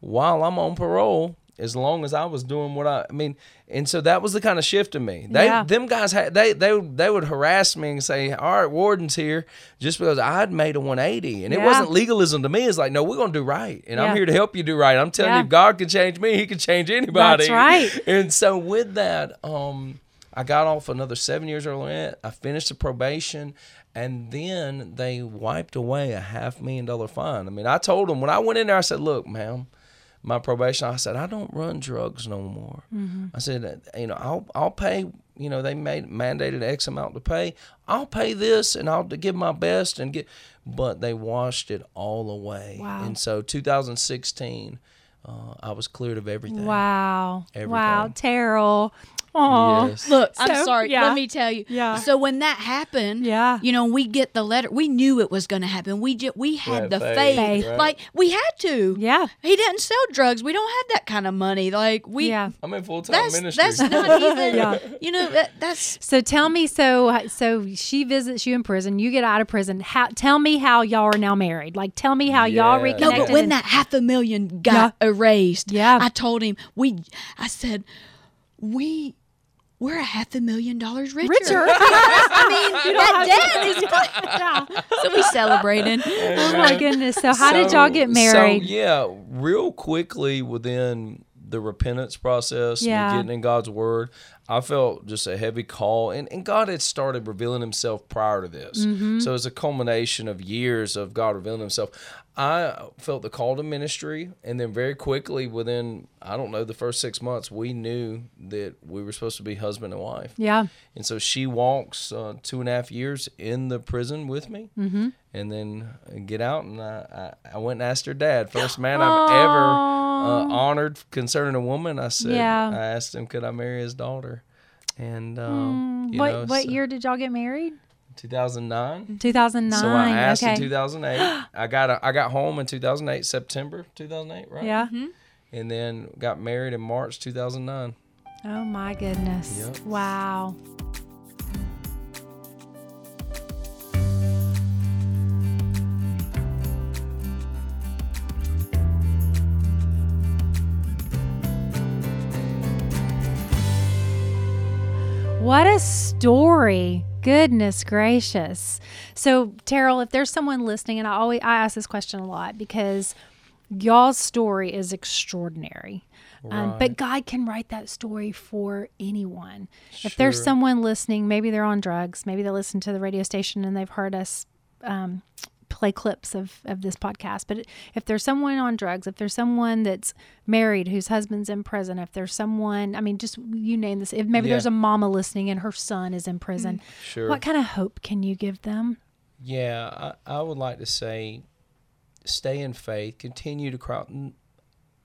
while I'm on parole as long as I was doing what I, I mean, and so that was the kind of shift in me. They, Yeah. them guys had they they they would harass me and say, "All right, warden's here," just because I had made a 180, and it wasn't legalism to me. It's like, no, we're gonna do right, and Yeah. I'm here to help you do right. I'm telling Yeah. you, if God can change me, He can change anybody. That's right. And so with that, um, I got off another seven years earlier. I finished the probation, and then they wiped away a half million dollar fine. I mean, I told them when I went in there, I said, "Look, ma'am." My probation. I said, I don't run drugs no more. I said, you know, I'll I'll pay. You know, they made mandated X amount to pay. I'll pay this, and I'll give my best and get. But they washed it all away. Wow. And so 2016, uh, I was cleared of everything. Wow. Wow. Terrell. Oh. Yes. Look, I'm sorry. yeah. Let me tell you. Yeah. So when that happened, Yeah. you know, we get the letter. We knew it was going to happen. We just we had had the faith, faith. Faith. right? Like we had to. Yeah. He didn't sell drugs. We don't have that kind of money. Like we. Yeah. I'm in full time That's ministry. that's not even. Yeah. You know that that's So tell me, so so she visits you in prison. You get out of prison. How? Tell me how y'all are now married. Like, tell me how y'all Yeah. reconnected. No, but when and- that half a million got erased, Yeah. I told him we. I said, we. We're a half a million dollars richer. richer. I mean, that debt is. yeah. So we celebrated. Oh my goodness. So how did y'all get married? So yeah, real quickly within the repentance process, and Yeah. getting in God's word, I felt just a heavy call, and, and God had started revealing Himself prior to this. Mm-hmm. So it's a culmination of years of God revealing Himself. I felt the call to ministry, and then very quickly, within I don't know the first six months, we knew that we were supposed to be husband and wife. yeah. And so she walks uh, two and a half years in the prison with me, mm-hmm. and then get out. And I, I, I went and asked her dad, first man I've ever uh, honored concerning a woman. I said, Yeah. I asked him, could I marry his daughter? And um, you What know, what so- year did y'all get married? 2009. 2009. So I asked okay. in 2008. I got a, I got home in 2008, September 2008, right? yeah. And then got married in March 2009. Oh my goodness. Yep. Wow. What a story. Goodness gracious. So, Terrell, if there's someone listening, and I always I ask this question a lot because y'all's story is extraordinary. Um, but God can write that story for anyone. If there's someone listening, maybe they're on drugs, maybe they listen to the radio station and they've heard us um, play clips of, of this podcast. But if there's someone on drugs, if there's someone that's married whose husband's in prison, if there's someone, I mean, just you name this, if maybe Yeah. there's a mama listening and her son is in prison, Sure. what kind of hope can you give them? Yeah, I, I would like to say stay in faith, continue to cry.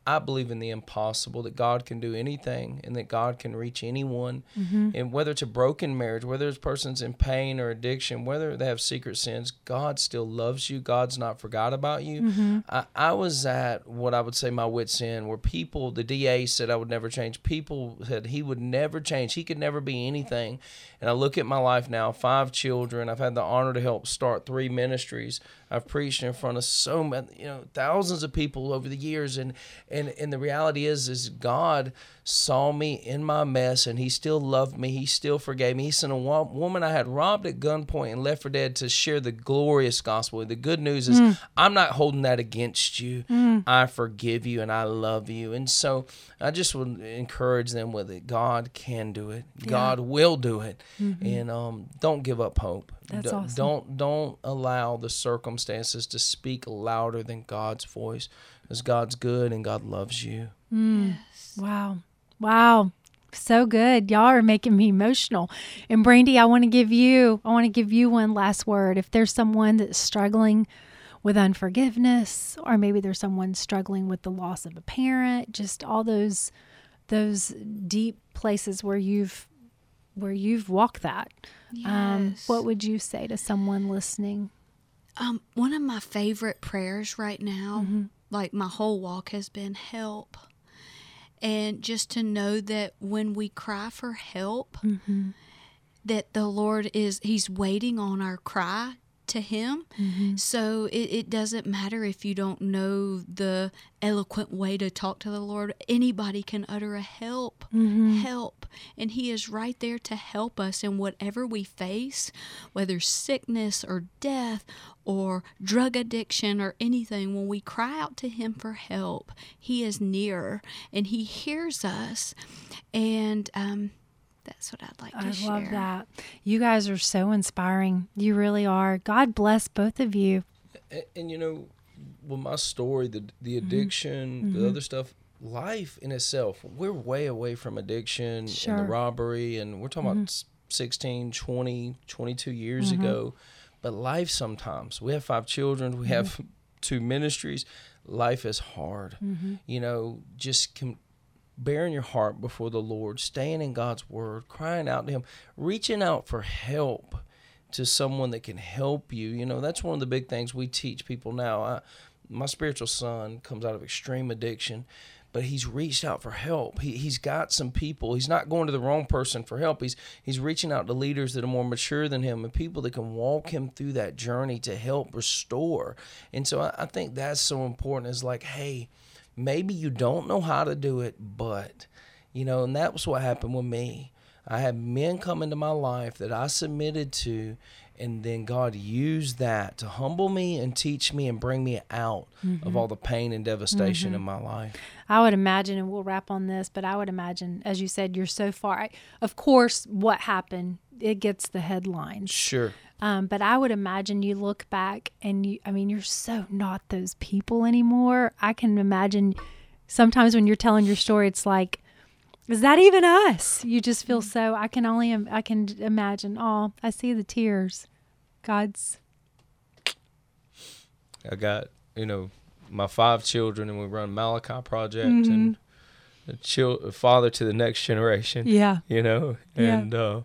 I believe in the impossible, that God can do anything and that God can reach anyone. Mm-hmm. And whether it's a broken marriage, whether it's persons in pain or addiction, whether they have secret sins, God still loves you. God's not forgot about you. Mm-hmm. I, I was at what I would say my wits end, where people, the DA said I would never change. People said he would never change. He could never be anything. And I look at my life now, five children. I've had the honor to help start three ministries. I've preached in front of so many, you know, thousands of people over the years, and and and the reality is, is God saw me in my mess, and He still loved me. He still forgave me. He sent a woman I had robbed at gunpoint and left for dead to share the glorious gospel. The good news is, mm. I'm not holding that against you. Mm. I forgive you and I love you, and so I just would encourage them with it. God can do it. God will do it, mm-hmm. and um, don't give up hope. That's D- awesome. Don't don't allow the circumstances to speak louder than God's voice. Because God's good and God loves you. Mm. Wow. Wow. So good. Y'all are making me emotional. And Brandy, I want to give you I want to give you one last word. If there's someone that's struggling with unforgiveness or maybe there's someone struggling with the loss of a parent, just all those those deep places where you've where you've walked that. Um, Yes. what would you say to someone listening? Um, one of my favorite prayers right now, Mm-hmm. like my whole walk, has been help. And just to know that when we cry for help, Mm-hmm. that the Lord is, He's waiting on our cry to Him. Mm-hmm. So it, it doesn't matter if you don't know the eloquent way to talk to the Lord. Anybody can utter a help, Mm-hmm. help. And He is right there to help us in whatever we face, whether sickness or death or drug addiction or anything. When we cry out to Him for help, He is near and He hears us. And um, that's what I'd like to share. I love that. You guys are so inspiring. You really are. God bless both of you. And, and you know, with my story, the the Mm-hmm. addiction, the other stuff, life in itself, we're way away from addiction and Sure. Mm-hmm. the robbery, and we're talking about s- 16, 20, 22 years Mm-hmm. ago. But life sometimes, we have five children, we have Mm-hmm. two ministries. Life is hard. You know, just com- bearing your heart before the Lord, staying in God's word, crying out to Him, reaching out for help to someone that can help you. You know, that's one of the big things we teach people now. I, my spiritual son comes out of extreme addiction, but he's reached out for help. He, he's got some people. He's not going to the wrong person for help. He's he's reaching out to leaders that are more mature than him and people that can walk him through that journey to help restore. And so I, I think that's so important. Is like, hey, maybe you don't know how to do it, but you know, and that was what happened with me. I had men come into my life that I submitted to, and then God used that to humble me and teach me and bring me out of mm-hmm. all the pain and devastation mm-hmm. in my life. I would imagine, and we'll wrap on this, but I would imagine, as you said, you're so far. I, of course, what happened, it gets the headlines. Sure. Um, but I would imagine you look back and you, I mean, you're so not those people anymore. I can imagine sometimes when you're telling your story, it's like, is that even us? You just feel so, I can only, I can imagine, oh, I see the tears. God's, I got, you know, my five children, and we run Malachi Project and a chil- a father to the next generation. yeah. you know Yeah. and uh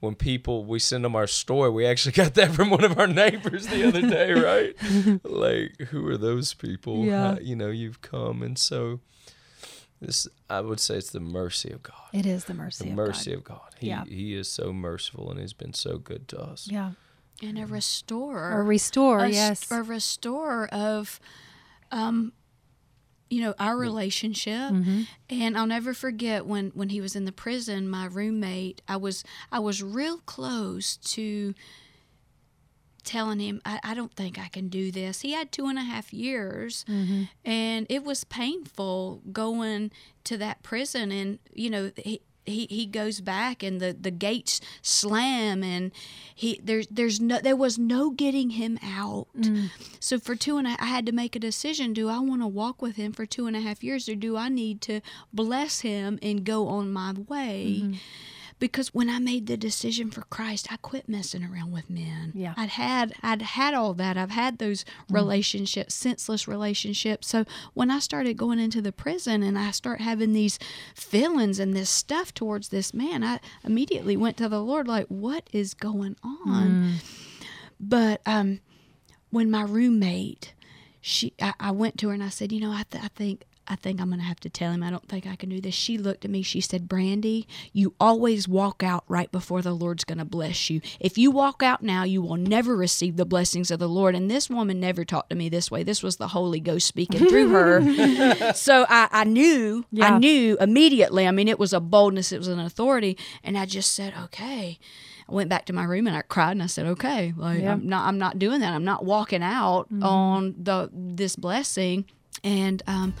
when people we send them our story we actually got that from one of our neighbors the other day right like who are those people Yeah. How- you know you've come and so this i would say it's the mercy of god It is the mercy the of mercy God. of god he, Yeah. he is so merciful and he's been so good to us Yeah. and a restorer. a restorer a, yes. a restorer of um you know our relationship Mm-hmm. and i'll never forget when when he was in the prison my roommate i was i was real close to telling him I, I don't think i can do this he had two and a half years Mm-hmm. and it was painful going to that prison and you know he he, he goes back and the, the gates slam and he there's there's no there was no getting him out. Mm. So for two and a, I had to make a decision. Do I want to walk with him for two and a half years or do I need to bless him and go on my way mm-hmm. Because when I made the decision for Christ, I quit messing around with men. Yeah. I'd had I'd had all that. I've had those relationships, senseless relationships. So when I started going into the prison and I start having these feelings and this stuff towards this man, I immediately went to the Lord like, what is going on? But um when my roommate she I, I went to her and I said, you know, I, th- I think I think I'm going to have to tell him. I don't think I can do this. She looked at me. She said, Brandy, you always walk out right before the Lord's going to bless you. If you walk out now, you will never receive the blessings of the Lord. And this woman never talked to me this way. This was the Holy Ghost speaking through her. so I, I knew, Yeah. I knew immediately. I mean, it was a boldness, it was an authority. And I just said, okay. I went back to my room and I cried and I said, okay, like Yeah. I'm not, I'm not doing that. I'm not walking out on the, this blessing. And, um,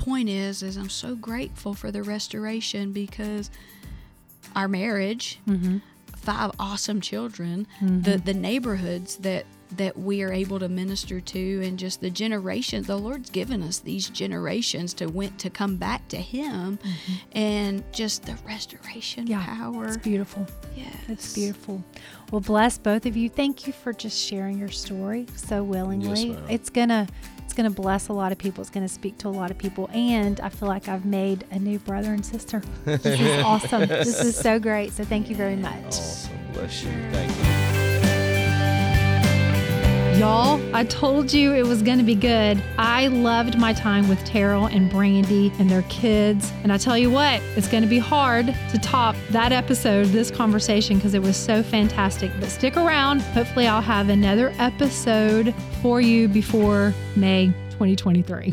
point is, is I'm so grateful for the restoration because our marriage, mm-hmm. five awesome children, mm-hmm. the the neighborhoods that that we are able to minister to, and just the generations. The Lord's given us these generations to went to come back to Him, mm-hmm. and just the restoration Yeah. power. It's beautiful. yeah It's beautiful. Well, bless both of you. Thank you for just sharing your story so willingly. ma'am. it's gonna it's gonna bless a lot of people. It's gonna speak to a lot of people, and I feel like I've made a new brother and sister. This is awesome. This is so great. So thank you very much. awesome bless you thank you Y'all, I told you it was going to be good. I loved my time with Terrell and Brandy and their kids. And I tell you what, it's going to be hard to top that episode, this conversation, because it was so fantastic. But stick around. Hopefully, I'll have another episode for you before May 2023.